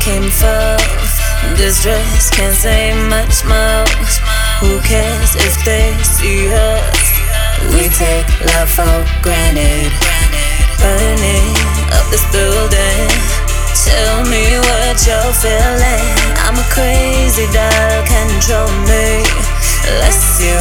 came for. This dress can't say much more. Who cares if they see us? We take love for granted. Burning up this building. Tell me what you're feeling. I'm a crazy dog, control me. Less you,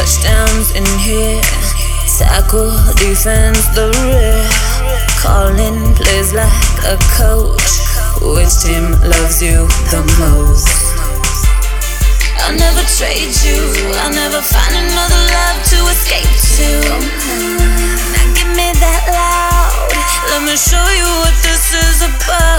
Touchdowns in here, tackle, defense, the rear. Calling plays like a coach. Which team loves you the most? I'll never trade you. I'll never find another love to escape to. Now give me that loud. Let me show you what this is about.